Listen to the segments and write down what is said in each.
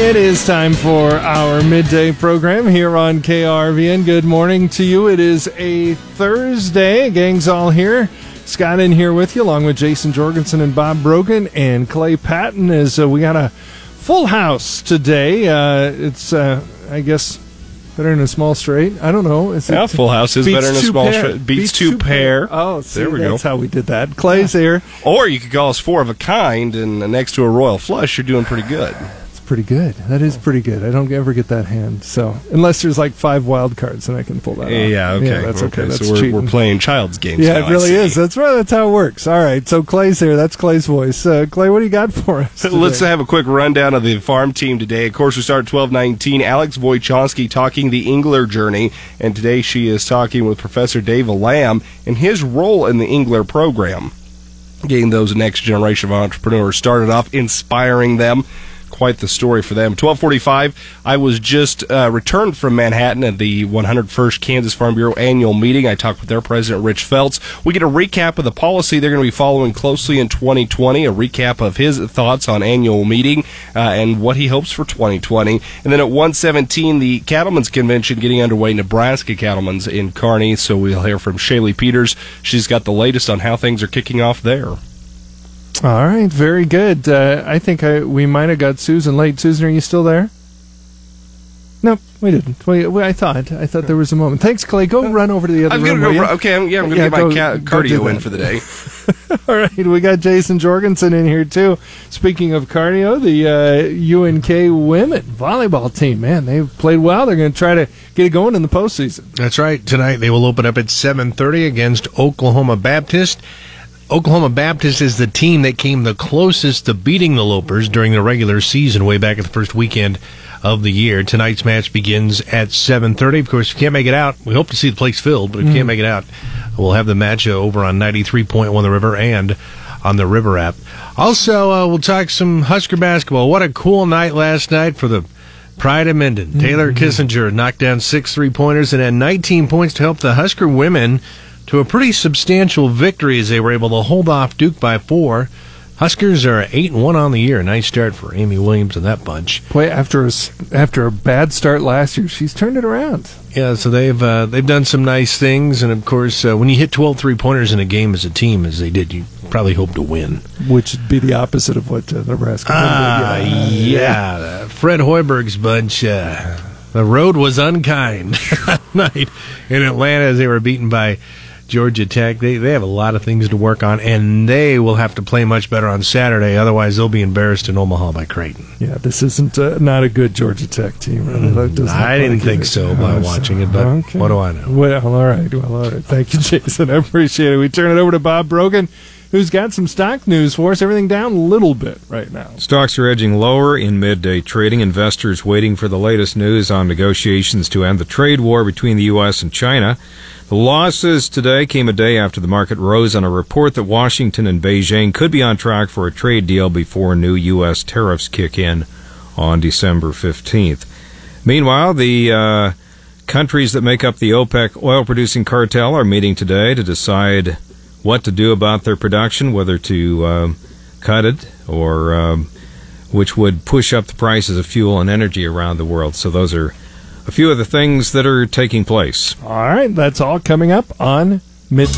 It is time for our midday program here on KRVN. Good morning to you. It is a Thursday. Gang's all here. Scott in here with you, along with Jason Jorgensen and Bob Brogan and Clay Patton. Is uh, we got a full house today. Uh, it's, uh, I guess, better than a small straight. I don't know. Is yeah, full house is better than a small straight. Beats, beats two, two pair. pair. Oh, see, there we that's go. how we did that. Clay's here. Or you could call us four of a kind, and next to a royal flush, you're doing pretty good pretty good. That is pretty good. I don't ever get that hand. So unless there's like five wild cards, then I can pull that. Off. Yeah, okay, yeah, that's okay. okay. That's so we're, we're, playing child's games. Yeah, now, it really is. That's right. That's how it works. All right. So Clay's here. That's Clay's voice. Uh, Clay, what do you got for us? Today? Let's have a quick rundown of the farm team today. Of course, we start at twelve nineteen. Alex Wojciechowski talking the Engler journey, and today she is talking with Professor Dave Lamb and his role in the Engler program getting those next generation of entrepreneurs started off, inspiring them quite the story for them. 1245, I was just uh, returned from Manhattan at the 101st Kansas Farm Bureau annual meeting. I talked with their president, Rich Feltz. We get a recap of the policy they're going to be following closely in 2020, a recap of his thoughts on annual meeting uh, and what he hopes for 2020. And then at 117, the Cattlemen's Convention getting underway, Nebraska Cattlemen's in Kearney. So we'll hear from Shaylee Peters. She's got the latest on how things are kicking off there. All right, very good. Uh, I think I, we might have got Susan late. Susan, are you still there? Nope, we didn't. We, we, I thought. I thought there was a moment. Thanks, Clay. Go uh, run over to the other I'm room. Gonna go, okay, I'm, yeah, I'm going to yeah, get my ca- cardio in for the day. All right, we got Jason Jorgensen in here too. Speaking of cardio, the uh, UNK women volleyball team, man, they've played well. They're going to try to get it going in the postseason. That's right. Tonight they will open up at 7:30 against Oklahoma Baptist. Oklahoma Baptist is the team that came the closest to beating the Lopers during the regular season way back at the first weekend of the year. Tonight's match begins at 7:30. Of course, if you can't make it out, we hope to see the place filled, but if you can't mm. make it out, we'll have the match over on 93.1 The River and on the River app. Also, uh, we'll talk some Husker basketball. What a cool night last night for the Pride of Minden. Mm-hmm. Taylor Kissinger knocked down six three-pointers and had 19 points to help the Husker women to a pretty substantial victory as they were able to hold off Duke by four. Huskers are eight and one on the year. Nice start for Amy Williams and that bunch. Boy, after a, after a bad start last year, she's turned it around. Yeah, so they've uh, they've done some nice things, and of course, uh, when you hit 12 three pointers in a game as a team, as they did, you probably hope to win. Which would be the opposite of what uh, Nebraska. Ah, yeah, yeah. Fred Hoiberg's bunch. Uh, the road was unkind that night in Atlanta as they were beaten by Georgia Tech. They they have a lot of things to work on, and they will have to play much better on Saturday. Otherwise, they'll be embarrassed in Omaha by Creighton. Yeah, this isn't uh, not a good Georgia Tech team. Mm, I didn't think so by uh, watching it, but okay. what do I know? Well, all right. Well, all right. Thank you, Jason. I appreciate it. We turn it over to Bob Brogan who's got some stock news for us. Everything down a little bit right now. Stocks are edging lower in midday trading. Investors waiting for the latest news on negotiations to end the trade war between the U.S. and China. The losses today came a day after the market rose on a report that Washington and Beijing could be on track for a trade deal before new U.S. tariffs kick in on December 15th. Meanwhile, the uh, countries that make up the OPEC oil producing cartel are meeting today to decide what to do about their production, whether to um, cut it or um, which would push up the prices of fuel and energy around the world. So those are a few of the things that are taking place. All right, that's all coming up on mid.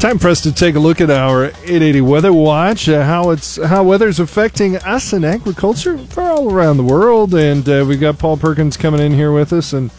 Time for us to take a look at our 880 Weather Watch, uh, how it's how weather's affecting us in agriculture for all around the world, and uh, we've got Paul Perkins coming in here with us, and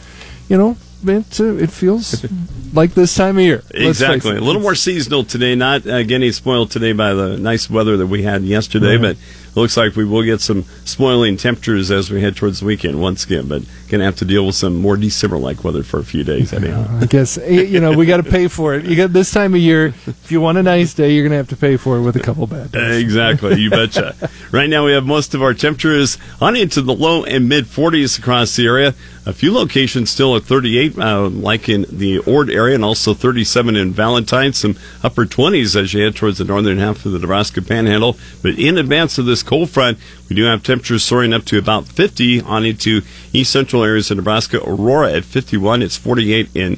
you know it, uh, it feels like this time of year. Exactly. A little more seasonal today, not uh, getting spoiled today by the nice weather that we had yesterday, but it looks like we will get some spoiling temperatures as we head towards the weekend once again, but going to have to deal with some more December-like weather for a few days. Anyhow. I guess you know we got to pay for it. You got this time of year. If you want a nice day, you're going to have to pay for it with a couple bad days. Exactly, you betcha. right now we have most of our temperatures on into the low and mid 40s across the area. A few locations still at 38, uh, like in the Ord area, and also 37 in Valentine. Some upper 20s as you head towards the northern half of the Nebraska Panhandle. But in advance of this cold front, we do have temperatures soaring up to about 50 on into east central areas of Nebraska. Aurora at 51. It's 48 in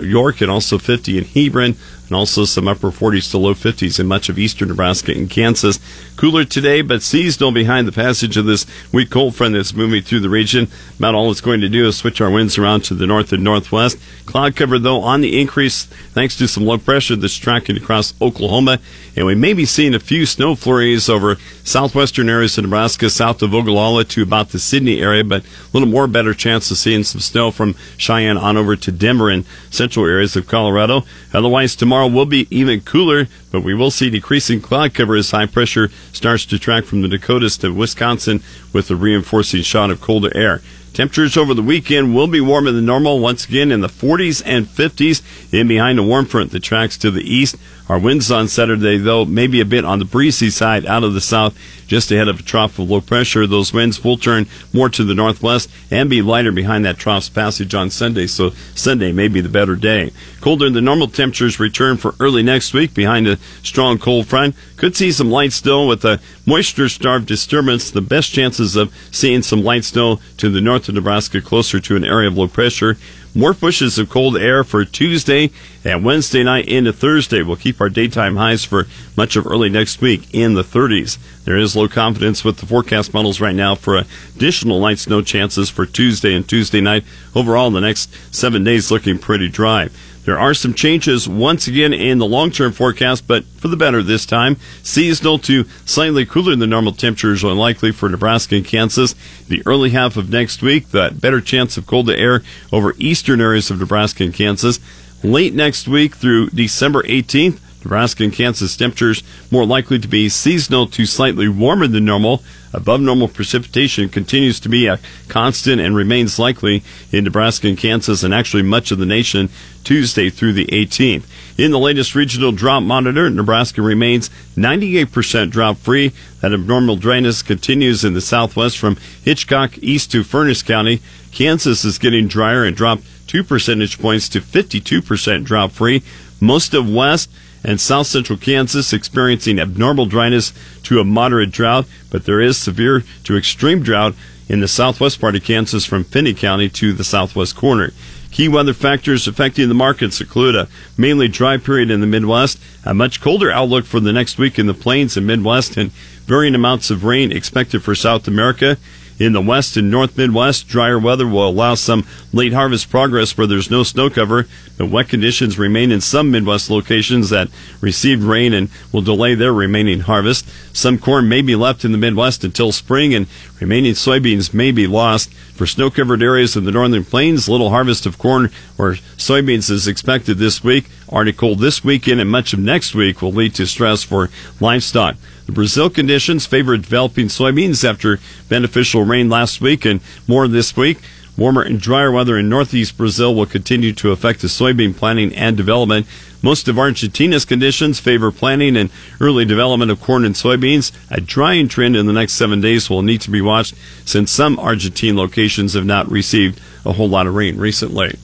York and also 50 in Hebron. And also some upper 40s to low 50s in much of eastern Nebraska and Kansas. Cooler today, but seasonal behind the passage of this weak cold front that's moving through the region. About all it's going to do is switch our winds around to the north and northwest. Cloud cover, though, on the increase thanks to some low pressure that's tracking across Oklahoma. And we may be seeing a few snow flurries over southwestern areas of Nebraska, south of Ogallala to about the Sidney area, but a little more better chance of seeing some snow from Cheyenne on over to Denver and central areas of Colorado. Otherwise, tomorrow will be even cooler, but we will see decreasing cloud cover as high pressure starts to track from the Dakotas to Wisconsin with a reinforcing shot of colder air. Temperatures over the weekend will be warmer than normal, once again in the 40s and 50s, in behind a warm front that tracks to the east. Our winds on Saturday, though, maybe a bit on the breezy side out of the south, just ahead of a trough of low pressure. Those winds will turn more to the northwest and be lighter behind that trough's passage on Sunday, so Sunday may be the better day. Colder than normal temperatures return for early next week behind a strong cold front. Could see some light snow with a moisture starved disturbance. The best chances of seeing some light snow to the north of Nebraska closer to an area of low pressure. More pushes of cold air for Tuesday and Wednesday night into Thursday. We'll keep our daytime highs for much of early next week in the 30s. There is low confidence with the forecast models right now for additional light snow chances for Tuesday and Tuesday night. Overall, the next seven days looking pretty dry. There are some changes once again in the long term forecast, but for the better this time. Seasonal to slightly cooler than normal temperatures are likely for Nebraska and Kansas. The early half of next week, that better chance of cold air over eastern areas of Nebraska and Kansas. Late next week through December 18th, Nebraska and Kansas temperatures more likely to be seasonal to slightly warmer than normal. Above normal precipitation continues to be a constant and remains likely in Nebraska and Kansas and actually much of the nation Tuesday through the 18th. In the latest regional drought monitor, Nebraska remains 98% drought free. That abnormal dryness continues in the southwest from Hitchcock east to Furnas County. Kansas is getting drier and dropped two percentage points to 52% drought free. Most of west and south central Kansas experiencing abnormal dryness to a moderate drought, but there is severe to extreme drought in the southwest part of Kansas from Finney County to the southwest corner. Key weather factors affecting the markets include a mainly dry period in the Midwest, a much colder outlook for the next week in the plains and Midwest, and varying amounts of rain expected for South America. In the west and north Midwest, drier weather will allow some late harvest progress where there's no snow cover, but wet conditions remain in some Midwest locations that received rain and will delay their remaining harvest. Some corn may be left in the Midwest until spring, and remaining soybeans may be lost. For snow covered areas of the northern plains, little harvest of corn or soybeans is expected this week. Arctic cold this weekend and much of next week will lead to stress for livestock. The Brazil conditions favor developing soybeans after beneficial rain last week and more this week. Warmer and drier weather in northeast Brazil will continue to affect the soybean planting and development. Most of Argentina's conditions favor planting and early development of corn and soybeans. A drying trend in the next seven days will need to be watched since some Argentine locations have not received a whole lot of rain recently.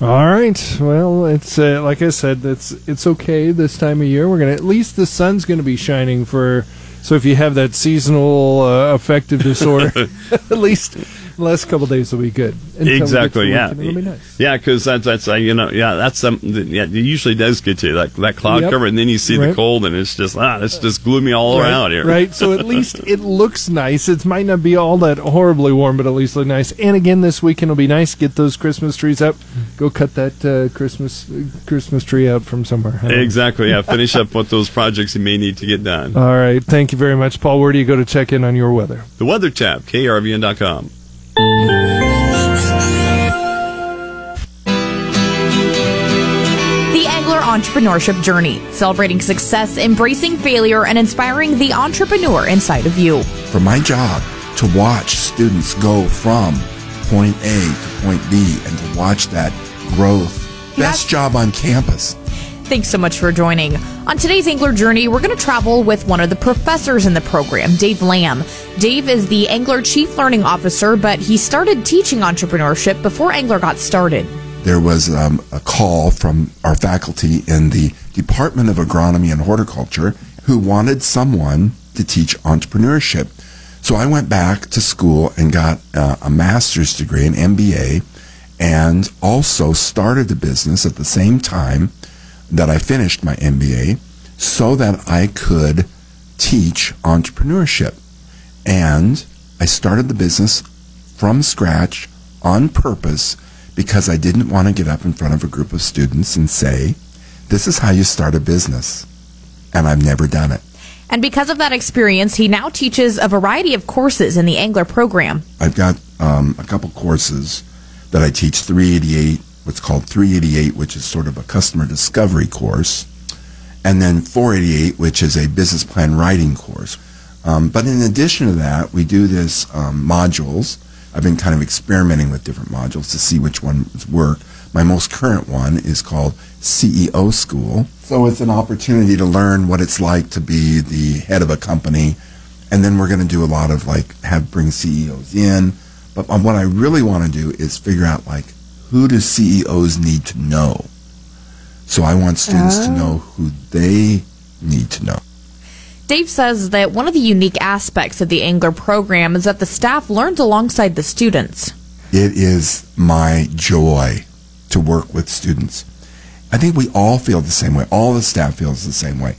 All right. Well, it's uh, like I said, it's it's okay this time of year. We're gonna at least the sun's gonna be shining for. So if you have that seasonal uh, affective disorder, at least the last couple days will be good. Exactly. Yeah. It'll be nice. Yeah, because that's that's uh, you know yeah that's something that yeah it usually does get you that that cloud Yep. cover and then you see the cold and it's just ah it's just gloomy all right, around here. Right. So at least it looks nice. It might not be all that horribly warm, but at least look nice. And again, this weekend will be nice. Get those Christmas trees up. Go cut that uh, Christmas Christmas tree out from somewhere. Exactly. Yeah. Finish up what those projects you may need to get done. All right. Thank you very much, Paul. Where do you go to check in on your weather? The Weather tab, krvn.com. Entrepreneurship Journey, celebrating success, embracing failure, and inspiring the entrepreneur inside of you. for my job to watch students go from point A to point B and to watch that growth. Yes. Best job on campus. Thanks so much for joining. On today's Engler Journey, we're going to travel with one of the professors in the program, Dave Lamb. Dave is the Engler Chief Learning Officer, but he started teaching entrepreneurship before Engler got started. There was um, a call from our faculty in the Department of Agronomy and Horticulture who wanted someone to teach entrepreneurship. So I went back to school and got uh, a master's degree, an MBA, and also started a business at the same time that I finished my MBA so that I could teach entrepreneurship. And I started the business from scratch on purpose because I didn't want to get up in front of a group of students and say, this is how you start a business. And I've never done it. And because of that experience, he now teaches a variety of courses in the Engler program. I've got um, a couple courses that I teach 388, what's called 388, which is sort of a customer discovery course, and then 488, which is a business plan writing course. Um, but in addition to that, we do this um, modules. I've been kind of experimenting with different modules to see which ones work. My most current one is called CEO School. So it's an opportunity to learn what it's like to be the head of a company. And then we're going to do a lot of like have bring CEOs in. But um, what I really want to do is figure out like who do CEOs need to know? So I want students to oh. know who they need to know. Dave says that one of the unique aspects of the Engler program is that the staff learns alongside the students. It is my joy to work with students. I think we all feel the same way. All the staff feels the same way.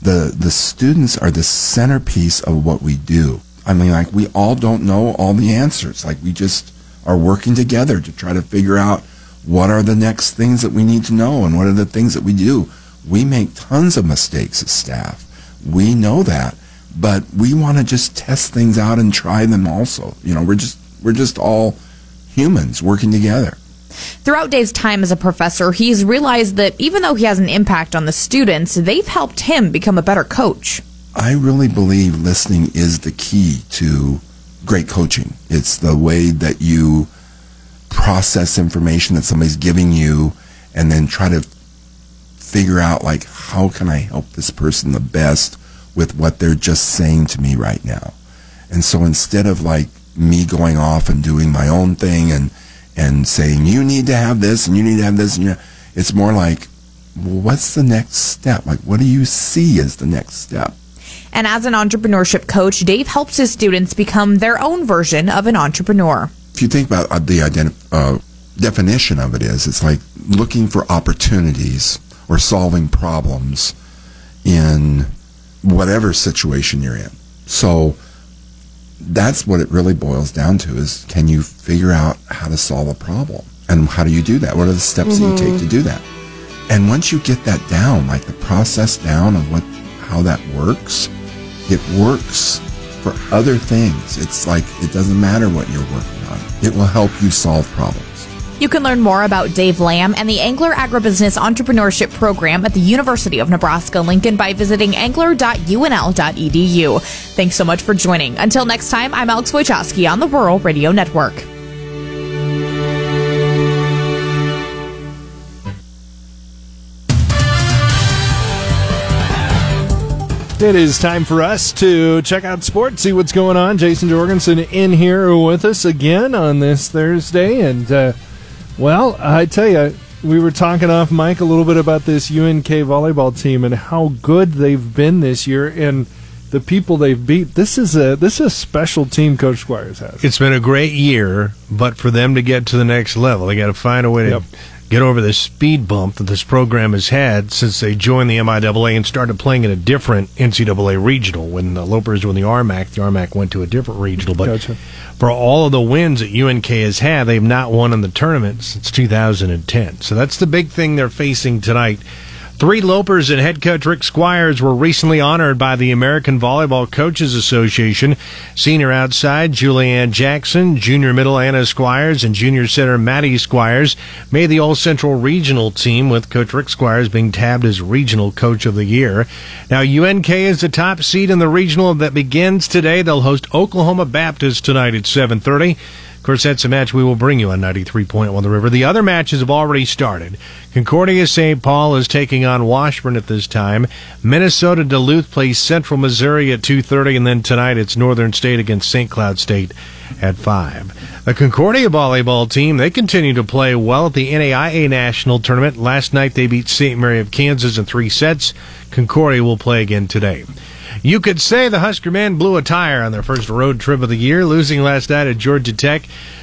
The the students are the centerpiece of what we do. I mean, like we all don't know all the answers. Like we just are working together to try to figure out what are the next things that we need to know and what are the things that we do. We make tons of mistakes as staff. We know that, but we want to just test things out and try them also. You know, we're just we're just all humans working together. Throughout Dave's time as a professor, he's realized that even though he has an impact on the students, they've helped him become a better coach. I really believe listening is the key to great coaching. It's the way that you process information that somebody's giving you and then try to figure out like how can I help this person the best with what they're just saying to me right now. And so instead of like me going off and doing my own thing and and saying you need to have this and you need to have this and you it's more like well, what's the next step? Like what do you see as the next step? And as an entrepreneurship coach, Dave helps his students become their own version of an entrepreneur. If you think about uh, the uh, definition of it is, it's like looking for opportunities or solving problems in whatever situation you're in. So that's what it really boils down to is can you figure out how to solve a problem? And how do you do that? What are the steps that you take to mm-hmm. do that? And once you get that down, like the process down of what how that works, it works for other things. It's like it doesn't matter what you're working on. It will help you solve problems. You can learn more about Dave Lamb and the Engler Agribusiness Entrepreneurship Program at the University of Nebraska Lincoln by visiting engler.unl.edu. Thanks so much for joining. Until next time, I'm Alex Wojcicki on the Rural Radio Network. It is time for us to check out sports, see what's going on. Jason Jorgensen in here with us again on this Thursday. And, uh, well, I tell you, we were talking off mic a little bit about this UNK volleyball team and how good they've been this year and the people they've beat. This is a this is a special team Coach Squires has. It's been a great year, but for them to get to the next level, they got to find a way to Yep. Get over this speed bump that this program has had since they joined the MIAA and started playing in a different NCAA regional. When the Lopers were in the RMAC, the RMAC went to a different regional. But Gotcha. for all of the wins that UNK has had, they've not won in the tournament since 2010. So that's the big thing they're facing tonight. Three Lopers and head coach Rick Squires were recently honored by the American Volleyball Coaches Association. Senior outside Julianne Jackson, junior middle Anna Squires, and junior center Maddie Squires made the All Central Regional team, with Coach Rick Squires being tabbed as Regional Coach of the Year. Now, UNK is the top seed in the regional that begins today. They'll host Oklahoma Baptist tonight at 7:30. Of course, that's a match we will bring you on 93.1 The River. The other matches have already started. Concordia St. Paul is taking on Washburn at this time. Minnesota Duluth plays Central Missouri at 2.30, and then tonight it's Northern State against St. Cloud State at 5. The Concordia volleyball team, they continue to play well at the NAIA National Tournament. Last night they beat St. Mary of Kansas in three sets. Concordia will play again today. You could say the Husker men blew a tire on their first road trip of the year, losing last night at Georgia Tech,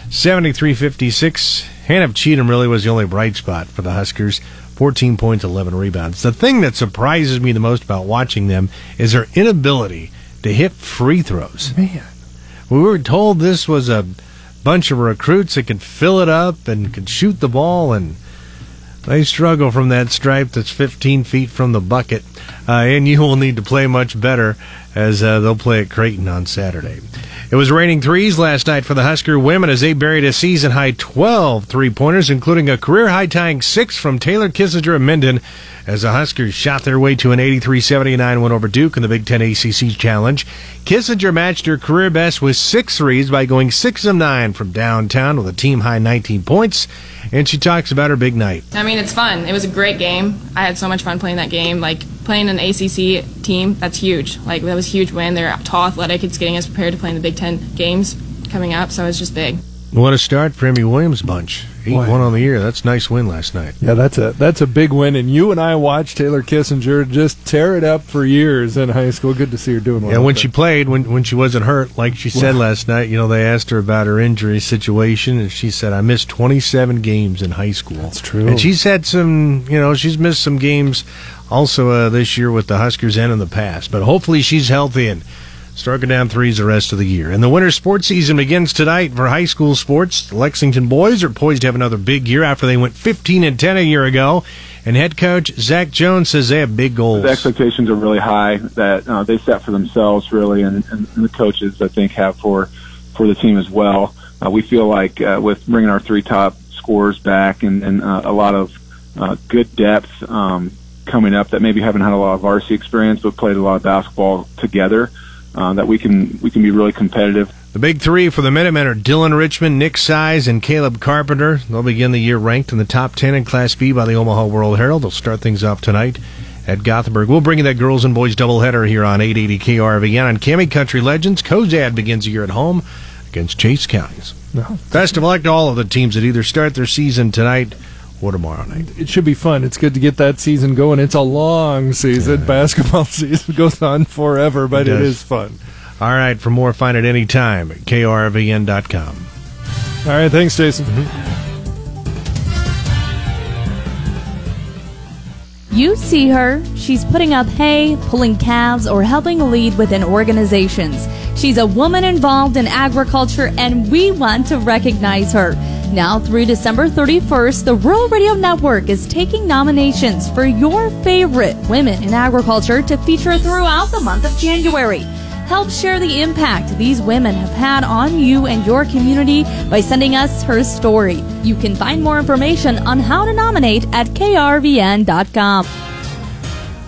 73-56. Haanif Cheatham really was the only bright spot for the Huskers. 14 points, 11 rebounds. The thing that surprises me the most about watching them is their inability to hit free throws. Man. We were told this was a bunch of recruits that could fill it up and could shoot the ball, and they struggle from that stripe that's 15 feet from the bucket. Uh, and you will need to play much better as uh, they'll play at Creighton on Saturday. It was raining threes last night for the Husker women as they buried a season high 12 three pointers, including a career high tying six from Taylor Kissinger and Minden as the Huskers shot their way to an 83 79 win over Duke in the Big Ten ACC Challenge. Kissinger matched her career best with six threes by going 6 of 9 from downtown with a team high 19 points. And she talks about her big night. I mean, it's fun. It was a great game. I had so much fun playing that game. Like, playing an ACC team, that's huge. Like, that was a huge win. They're tall, athletic. It's getting us prepared to play in the Big Ten games coming up, so it's just big. What a start for Amy Williams' bunch. 8 1 on the year. That's a nice win last night. Yeah, that's a that's a big win. And you and I watched Taylor Kissinger just tear it up for years in high school. Good to see her doing well. Yeah, when she played, when when she wasn't hurt, like she said last night, you know, they asked her about her injury situation, and she said, "I missed 27 games in high school." That's true. And she's had some, you know, she's missed some games also uh, this year with the Huskers and in the past. But hopefully, she's healthy and striking down threes the rest of the year. And the winter sports season begins tonight for high school sports. The Lexington boys are poised to have another big year after they went 15 and 10 a year ago. And head coach Zach Jones says they have big goals. The expectations are really high that uh, they set for themselves, really, and, and, and the coaches I think have for for the team as well. Uh, we feel like uh, with bringing our three top scorers back and, and uh, a lot of uh, good depth um, coming up that maybe haven't had a lot of varsity experience but played a lot of basketball together, uh, that we can we can be really competitive. The big three for the Minutemen are Dylan Richmond, Nick Size, and Caleb Carpenter. They'll begin the year ranked in the top 10 in Class B by the Omaha World Herald. They'll start things off tonight at Gothenburg. We'll bring you that girls and boys doubleheader here on 880 KRVN. On KAMI Country Legends, Cozad begins the year at home against Chase Counties. No. Best of luck to all of the teams that either start their season tonight or tomorrow night. It should be fun. It's good to get that season going. It's a long season. Basketball season goes on forever, but It it is fun. All right, for more, find it anytime at krvn.com. All right, thanks, Jason. Mm-hmm. You see her. She's putting up hay, pulling calves, or helping lead within organizations. She's a woman involved in agriculture, and we want to recognize her. Now through December 31st, the Rural Radio Network is taking nominations for your favorite women in agriculture to feature throughout the month of January. Help share the impact these women have had on you and your community by sending us her story. You can find more information on how to nominate at krvn.com.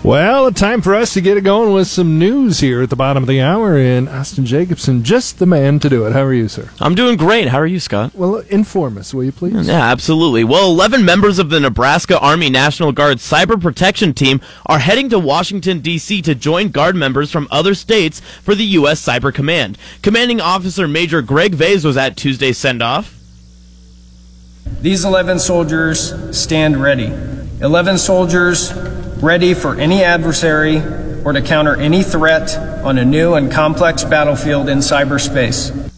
Well, time for us to get it going with some news here at the bottom of the hour. And Austin Jacobson, just the man to do it. How are you, sir? I'm doing great. How are you, Scott? Well, inform us, will you please? Yeah, absolutely. Well, 11 members of the Nebraska Army National Guard Cyber Protection Team are heading to Washington, D.C. to join Guard members from other states for the U.S. Cyber Command. Commanding Officer Major Greg Vase was at Tuesday's send off. These 11 soldiers stand ready. 11 soldiers ready for any adversary or to counter any threat on a new and complex battlefield in cyberspace.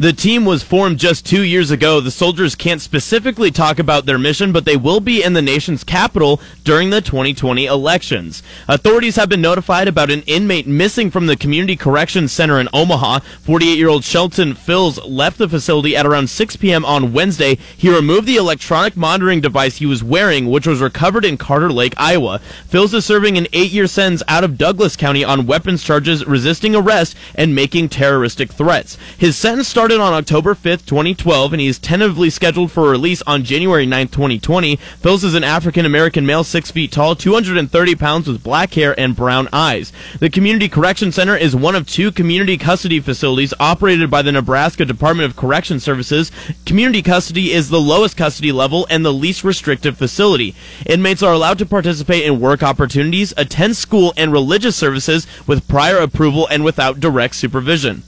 The team was formed just two years ago. The soldiers can't specifically talk about their mission, but they will be in the nation's capital during the 2020 elections. Authorities have been notified about an inmate missing from the Community Corrections Center in Omaha. 48 year old Shelton Fills left the facility at around 6 p.m. on Wednesday. He removed the electronic monitoring device he was wearing, which was recovered in Carter Lake, Iowa. Fills is serving an eight year sentence out of Douglas County on weapons charges, resisting arrest, and making terroristic threats. His sentence started on October 5th, 2012, and he is tentatively scheduled for release on January 9th, 2020. Fills is an African American male, 6 feet tall, 230 pounds with black hair and brown eyes. The Community Correction Center is one of two community custody facilities operated by the Nebraska Department of Correction Services. Community custody is the lowest custody level and the least restrictive facility. Inmates are allowed to participate in work opportunities, attend school and religious services with prior approval and without direct supervision.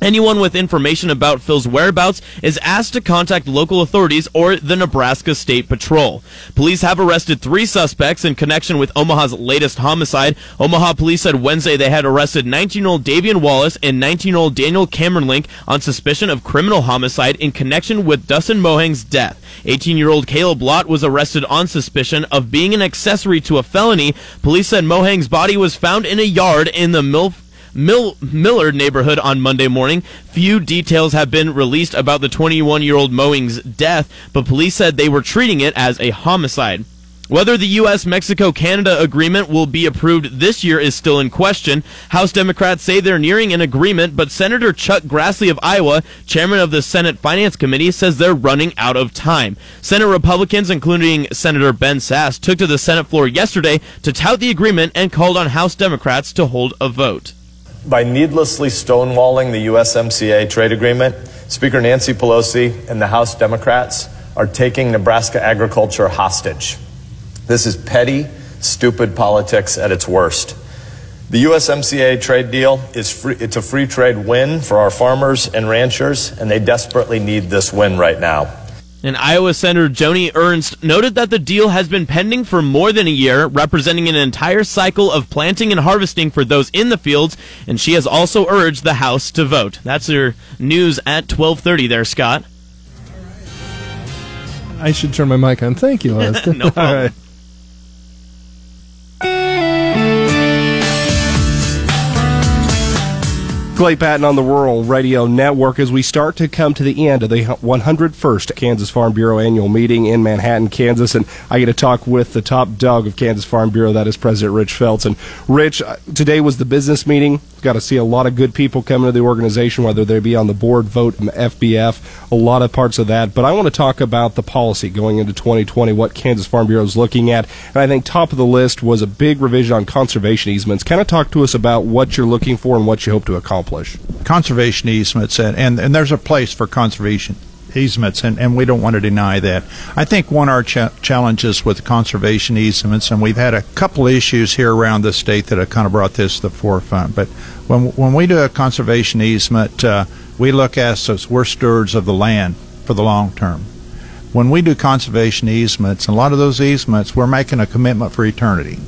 Anyone with information about Phil's whereabouts is asked to contact local authorities or the Nebraska State Patrol. Police have arrested three suspects in connection with Omaha's latest homicide. Omaha police said Wednesday they had arrested 19-year-old Davian Wallace and 19-year-old Daniel Cameron Link on suspicion of criminal homicide in connection with Dustin Mohang's death. 18-year-old Caleb Lott was arrested on suspicion of being an accessory to a felony. Police said Mohang's body was found in a yard in the Milf Mill- Millard neighborhood on Monday morning. Few details have been released about the 21 year old Mowing's death, but police said they were treating it as a homicide. Whether the U.S. Mexico Canada agreement will be approved this year is still in question. House Democrats say they're nearing an agreement, but Senator Chuck Grassley of Iowa, chairman of the Senate Finance Committee, says they're running out of time. Senate Republicans, including Senator Ben Sasse, took to the Senate floor yesterday to tout the agreement and called on House Democrats to hold a vote by needlessly stonewalling the USMCA trade agreement, Speaker Nancy Pelosi and the House Democrats are taking Nebraska agriculture hostage. This is petty, stupid politics at its worst. The USMCA trade deal is free, it's a free trade win for our farmers and ranchers, and they desperately need this win right now. And Iowa Senator Joni Ernst noted that the deal has been pending for more than a year, representing an entire cycle of planting and harvesting for those in the fields, and she has also urged the House to vote. That's your news at 12:30 there, Scott. I should turn my mic on. Thank you, Austin. no problem. All right. Clay Patton on the Rural Radio Network as we start to come to the end of the 101st Kansas Farm Bureau annual meeting in Manhattan, Kansas. And I get to talk with the top dog of Kansas Farm Bureau, that is President Rich Feltz. And Rich, uh, today was the business meeting. Got to see a lot of good people coming to the organization, whether they be on the board, vote, FBF, a lot of parts of that. But I want to talk about the policy going into 2020, what Kansas Farm Bureau is looking at. And I think top of the list was a big revision on conservation easements. Kind of talk to us about what you're looking for and what you hope to accomplish accomplish. Conservation easements, and, and, and there's a place for conservation easements, and, and we don't want to deny that. I think one of our ch- challenges with conservation easements, and we've had a couple issues here around the state that have kind of brought this to the forefront, but when, when we do a conservation easement, uh, we look at us as we're stewards of the land for the long term. When we do conservation easements, a lot of those easements, we're making a commitment for eternity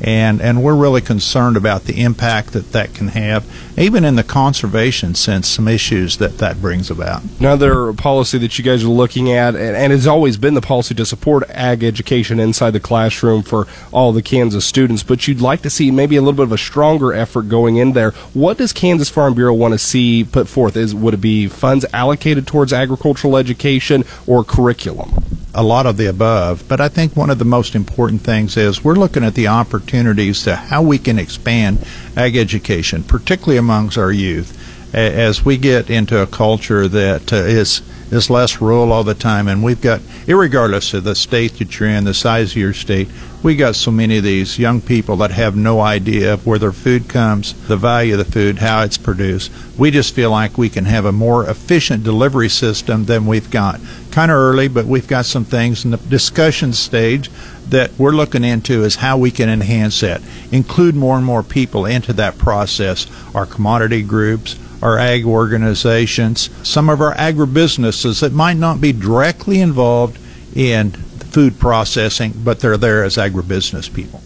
and and we're really concerned about the impact that that can have, even in the conservation sense, some issues that that brings about. Another policy that you guys are looking at, and, and has always been the policy to support ag education inside the classroom for all the Kansas students, but you'd like to see maybe a little bit of a stronger effort going in there. What does Kansas Farm Bureau want to see put forth? Is would it be funds allocated towards agricultural education or curriculum? A lot of the above, but I think one of the most important things is we're looking at the opportunities to how we can expand ag education, particularly amongst our youth, as we get into a culture that uh, is is less rural all the time, and we've got, regardless of the state that you're in, the size of your state, we got so many of these young people that have no idea of where their food comes, the value of the food, how it's produced. We just feel like we can have a more efficient delivery system than we've got kind of early, but we've got some things in the discussion stage that we're looking into is how we can enhance that, include more and more people into that process, our commodity groups, our ag organizations, some of our agribusinesses that might not be directly involved in food processing, but they're there as agribusiness people.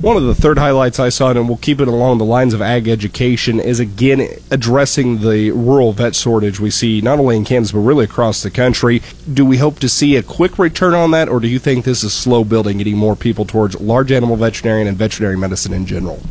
One of the third highlights I saw, and we'll keep it along the lines of ag education, is again addressing the rural vet shortage we see not only in Kansas but really across the country. Do we hope to see a quick return on that, or do you think this is slow building, getting more people towards large animal veterinarian and veterinary medicine in general?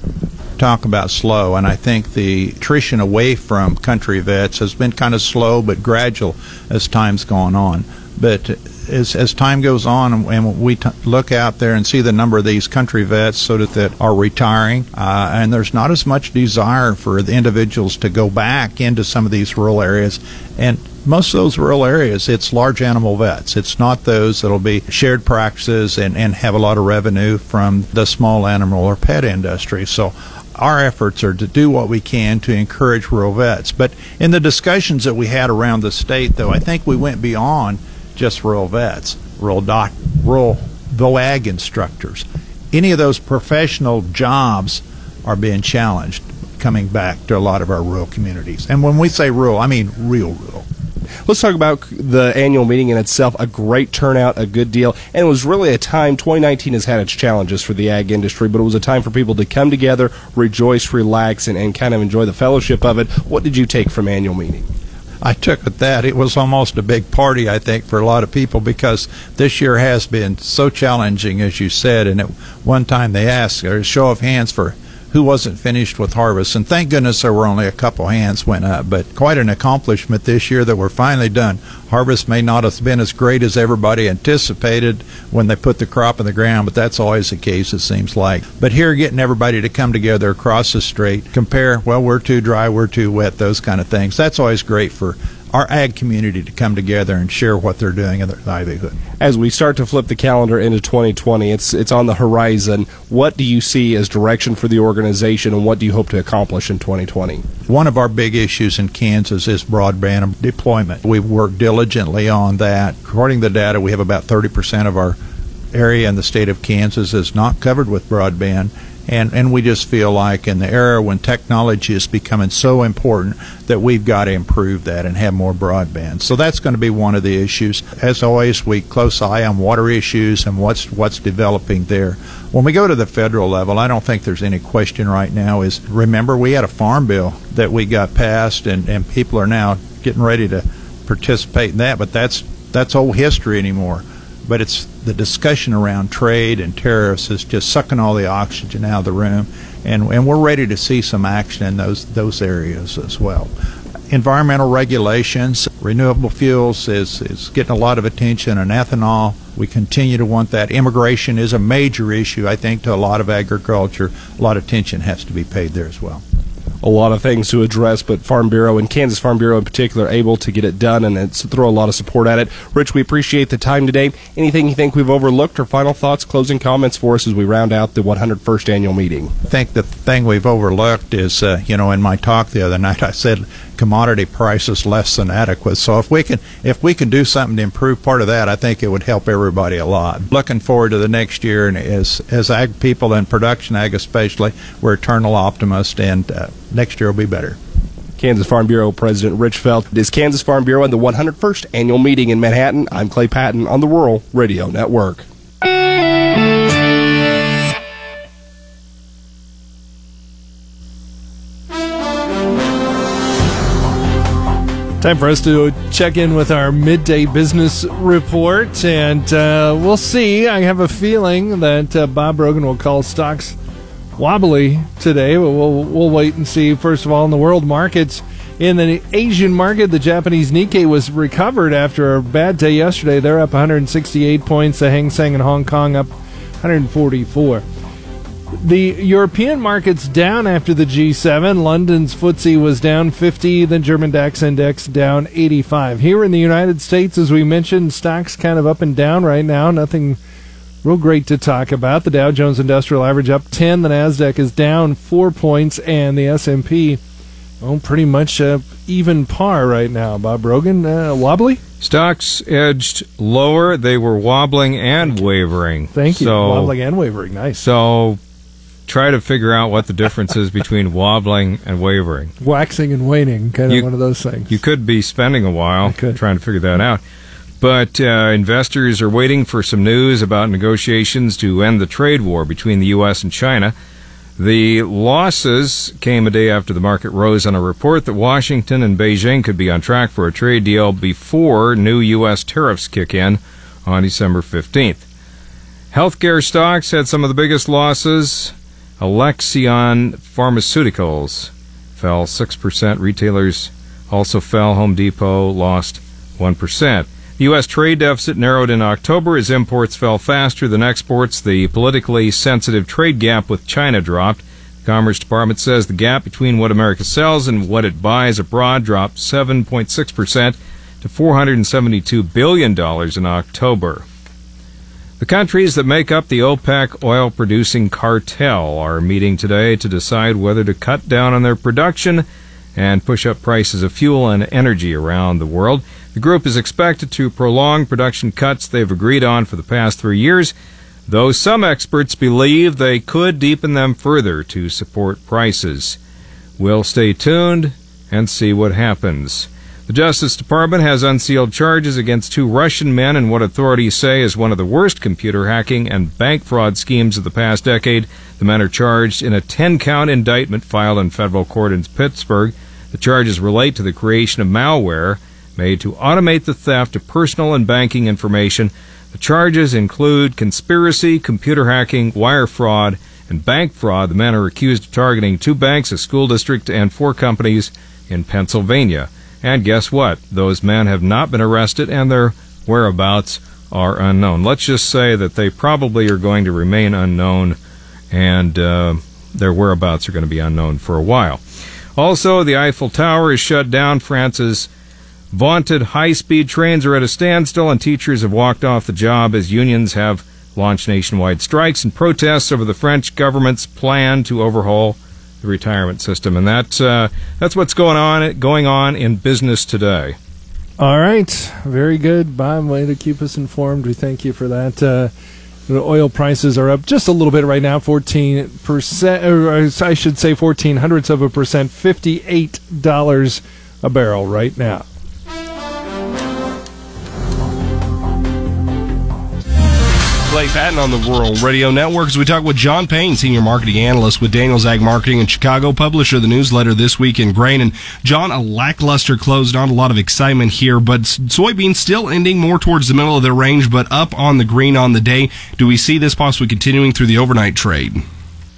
Talk about slow, and I think the attrition away from country vets has been kind of slow but gradual as time's gone on. But as, as time goes on and we t- look out there and see the number of these country vets so that, that are retiring, uh, and there's not as much desire for the individuals to go back into some of these rural areas. And most of those rural areas, it's large animal vets. It's not those that'll be shared practices and, and have a lot of revenue from the small animal or pet industry. So our efforts are to do what we can to encourage rural vets. But in the discussions that we had around the state, though, I think we went beyond just rural vets, rural doc, rural VOAG instructors. Any of those professional jobs are being challenged. coming back to a lot of our rural communities. And when we say rural, I mean real rural. Let's talk about the annual meeting in itself. A great turnout, a good deal, and it was really a time. 2019 has had its challenges for the ag industry, but it was a time for people to come together, rejoice, relax, and, and kind of enjoy the fellowship of it. What did you take from annual meeting? I took it that it was almost a big party, I think, for a lot of people because this year has been so challenging, as you said. And at one time they asked, a show of hands for who wasn't finished with harvest. And thank goodness there were only a couple hands went up, but quite an accomplishment this year that we're finally done. Harvest may not have been as great as everybody anticipated when they put the crop in the ground, but that's always the case, it seems like. But here, getting everybody to come together across the strait, compare, well, we're too dry, we're too wet, those kind of things. That's always great for our ag community to come together and share what they're doing in their livelihood. As we start to flip the calendar into 2020, it's it's on the horizon. What do you see as direction for the organization, and what do you hope to accomplish in 2020? One of our big issues in Kansas is broadband deployment. We've worked diligently on that. According to the data, we have about 30% of our area in the state of Kansas is not covered with broadband and, and we just feel like in the era when technology is becoming so important that we've got to improve that and have more broadband. So that's going to be one of the issues. As always, we close eye on water issues and what's what's developing there. When we go to the federal level, I don't think there's any question right now is remember we had a farm bill that we got passed and, and people are now getting ready to participate in that, but that's that's old history anymore but it's the discussion around trade and tariffs is just sucking all the oxygen out of the room, and and we're ready to see some action in those those areas as well. Environmental regulations, renewable fuels is is getting a lot of attention, and ethanol. We continue to want that. Immigration is a major issue, I think, to a lot of agriculture. A lot of attention has to be paid there as well a lot of things to address, but Farm Bureau and Kansas Farm Bureau in particular able to get it done and throw a lot of support at it. Rich, we appreciate the time today. Anything you think we've overlooked or final thoughts, closing comments for us as we round out the 101st annual meeting? I think the thing we've overlooked is, uh, you know, in my talk the other night, I said commodity prices less than adequate. So if we can if we can do something to improve part of that, I think it would help everybody a lot. Looking forward to the next year, and as as ag people and production ag especially, we're eternal optimists, and uh, next year will be better. Kansas Farm Bureau President Rich Feltz. Is Kansas Farm Bureau and the 101st annual meeting in Manhattan. I'm Clay Patton on the Rural Radio Network. Time for us to check in with our midday business report, and uh, we'll see. I have a feeling that uh, Bob Brogan will call stocks wobbly today, but we'll we'll wait and see. First of all, in the world markets, in the Asian market, the Japanese Nikkei was recovered after a bad day yesterday. They're up 168 points. The Hang Seng in Hong Kong up 144. The European markets down after the G7. London's FTSE was down 50, the German DAX index down 85. Here in the United States, as we mentioned, stocks kind of up and down right now. Nothing real great to talk about. The Dow Jones Industrial Average up 10, the Nasdaq is down 4 points and the S&P well, pretty much uh, even par right now. Bob Brogan, uh, wobbly? Stocks edged lower. They were wobbling and wavering. Thank you. So, wobbling and wavering. Nice. So try to figure out what the difference is between wobbling and wavering. Waxing and waning, kind of one of those things. You could be spending a while trying to figure that out. But uh, investors are waiting for some news about negotiations to end the trade war between the U.S. and China. The losses came a day after the market rose on a report that Washington and Beijing could be on track for a trade deal before new U.S. tariffs kick in on December 15th. Healthcare stocks had some of the biggest losses. Alexion Pharmaceuticals fell 6%. Retailers also fell. Home Depot lost 1%. The U.S. trade deficit narrowed in October as imports fell faster than exports. The politically sensitive trade gap with China dropped. The Commerce Department says the gap between what America sells and what it buys abroad dropped 7.6% to $472 billion in October. The countries that make up the OPEC oil producing cartel are meeting today to decide whether to cut down on their production and push up prices of fuel and energy around the world. The group is expected to prolong production cuts they've agreed on for the past three years, though some experts believe they could deepen them further to support prices. We'll stay tuned and see what happens. The Justice Department has unsealed charges against two Russian men in what authorities say is one of the worst computer hacking and bank fraud schemes of the past decade. The men are charged in a 10 count indictment filed in federal court in Pittsburgh. The charges relate to the creation of malware made to automate the theft of personal and banking information. The charges include conspiracy, computer hacking, wire fraud, and bank fraud. The men are accused of targeting two banks, a school district, and four companies in Pennsylvania. And guess what? Those men have not been arrested and their whereabouts are unknown. Let's just say that they probably are going to remain unknown and uh, their whereabouts are going to be unknown for a while. Also, the Eiffel Tower is shut down. France's vaunted high speed trains are at a standstill, and teachers have walked off the job as unions have launched nationwide strikes and protests over the French government's plan to overhaul the retirement system, and that's uh, that's what's going on going on in business today. All right, very good, Bob. Way to keep us informed. We thank you for that. Uh, the oil prices are up just a little bit right now, fourteen percent, or I should say, fourteen hundredths of a percent, fifty-eight dollars a barrel right now. Clay Patton on the Rural Radio Network as we talk with John Payne, Senior Marketing Analyst with Daniels Ag Marketing in Chicago, publisher of the newsletter This Week in Grain. And John, a lackluster close, not a lot of excitement here, but soybeans still ending more towards the middle of their range, but up on the green on the day. Do we see this possibly continuing through the overnight trade? Oh,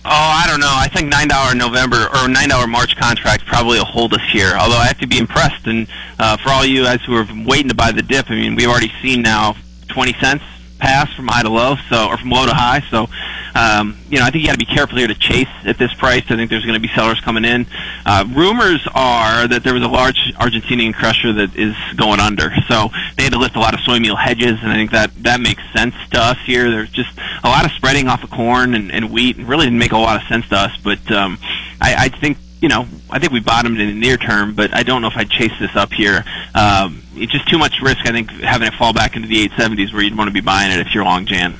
I don't know. I think nine dollar November or nine dollar March contract probably will hold us here. Although I have to be impressed, and uh, for all you guys who are waiting to buy the dip, I mean, we've already seen now twenty cents pass from high to low, so or from low to high. So, um, you know, I think you got to be careful here to chase at this price. I think there's going to be sellers coming in. Uh, rumors are that there was a large Argentinian crusher that is going under, so they had to lift a lot of soy meal hedges, and I think that that makes sense to us here. There's just a lot of spreading off of corn and, and wheat, and really didn't make a lot of sense to us. But um, I, I think you know, I think we bottomed in the near term, but I don't know if I'd chase this up here. Um, it's just too much risk, I think, having it fall back into the 870s where you'd want to be buying it if you're long Jan.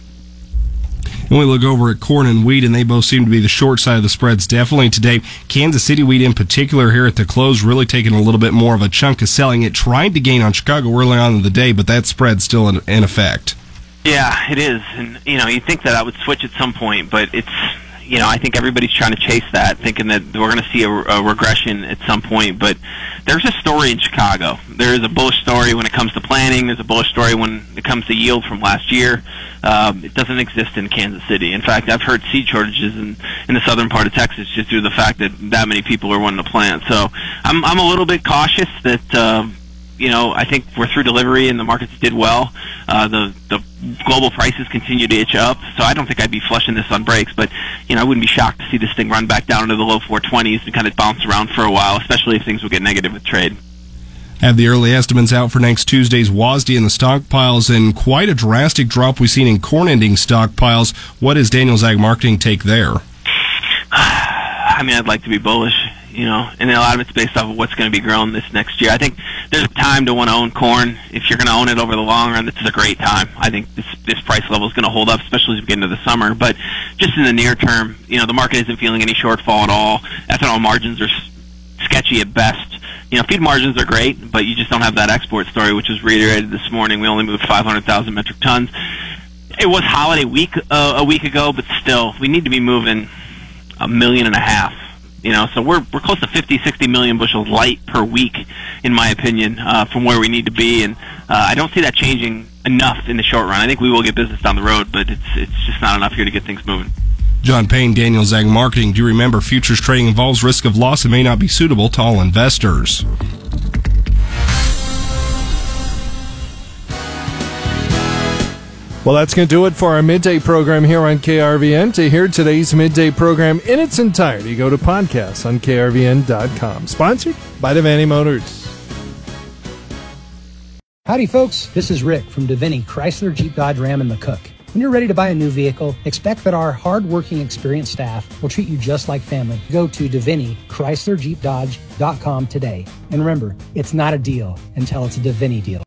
When we look over at corn and wheat, and they both seem to be the short side of the spreads definitely today. Kansas City wheat in particular here at the close really taking a little bit more of a chunk of selling. It tried to gain on Chicago early on in the day, but that spread's still in, in effect. Yeah, it is. And, you know, you'd think that I would switch at some point, but it's you know, I think everybody's trying to chase that, thinking that we're going to see a, a regression at some point. But there's a story in Chicago. There is a bullish story when it comes to planning. There's a bullish story when it comes to yield from last year. Um, it doesn't exist in Kansas City. In fact, I've heard seed shortages in in the southern part of Texas just due to the fact that that many people are wanting to plant. So I'm I'm a little bit cautious that. Uh, you know, I think we're through delivery and the markets did well. Uh, the the global prices continue to itch up, so I don't think I'd be flushing this on breaks. But you know, I wouldn't be shocked to see this thing run back down into the low 420s and kind of bounce around for a while, especially if things will get negative with trade. Have the early estimates out for next Tuesday's WASDE in the stockpiles, and quite a drastic drop we've seen in corn ending stockpiles. What is Daniel's Ag Marketing take there? I mean, I'd like to be bullish you know, and a lot of it's based off of what's going to be grown this next year. I think there's a time to want to own corn. If you're going to own it over the long run, this is a great time. I think this this price level is going to hold up, especially as we get into the summer. But just in the near term, you know, the market isn't feeling any shortfall at all. Ethanol margins are sketchy at best. You know, feed margins are great, but you just don't have that export story, which was reiterated this morning. We only moved 500,000 metric tons. It was holiday week uh, a week ago, but still, we need to be moving a million and a half you know, so we're we're close to 50, 60 million bushels light per week, in my opinion, uh, from where we need to be, and uh, I don't see that changing enough in the short run. I think we will get business down the road, but it's it's just not enough here to get things moving. John Payne, Daniel Ag Marketing. Do you remember futures trading involves risk of loss and may not be suitable to all investors? Well, that's going to do it for our midday program here on KRVN. To hear today's midday program in its entirety, go to podcasts on krvn.com. Sponsored by Devaney Motors. Howdy, folks. This is Rick from Devaney Chrysler Jeep Dodge Ram and McCook. When you're ready to buy a new vehicle, expect that our hardworking, experienced staff will treat you just like family. Go to Devaney Chrysler Jeep Dodge.com today. And remember, it's not a deal until it's a Devaney deal.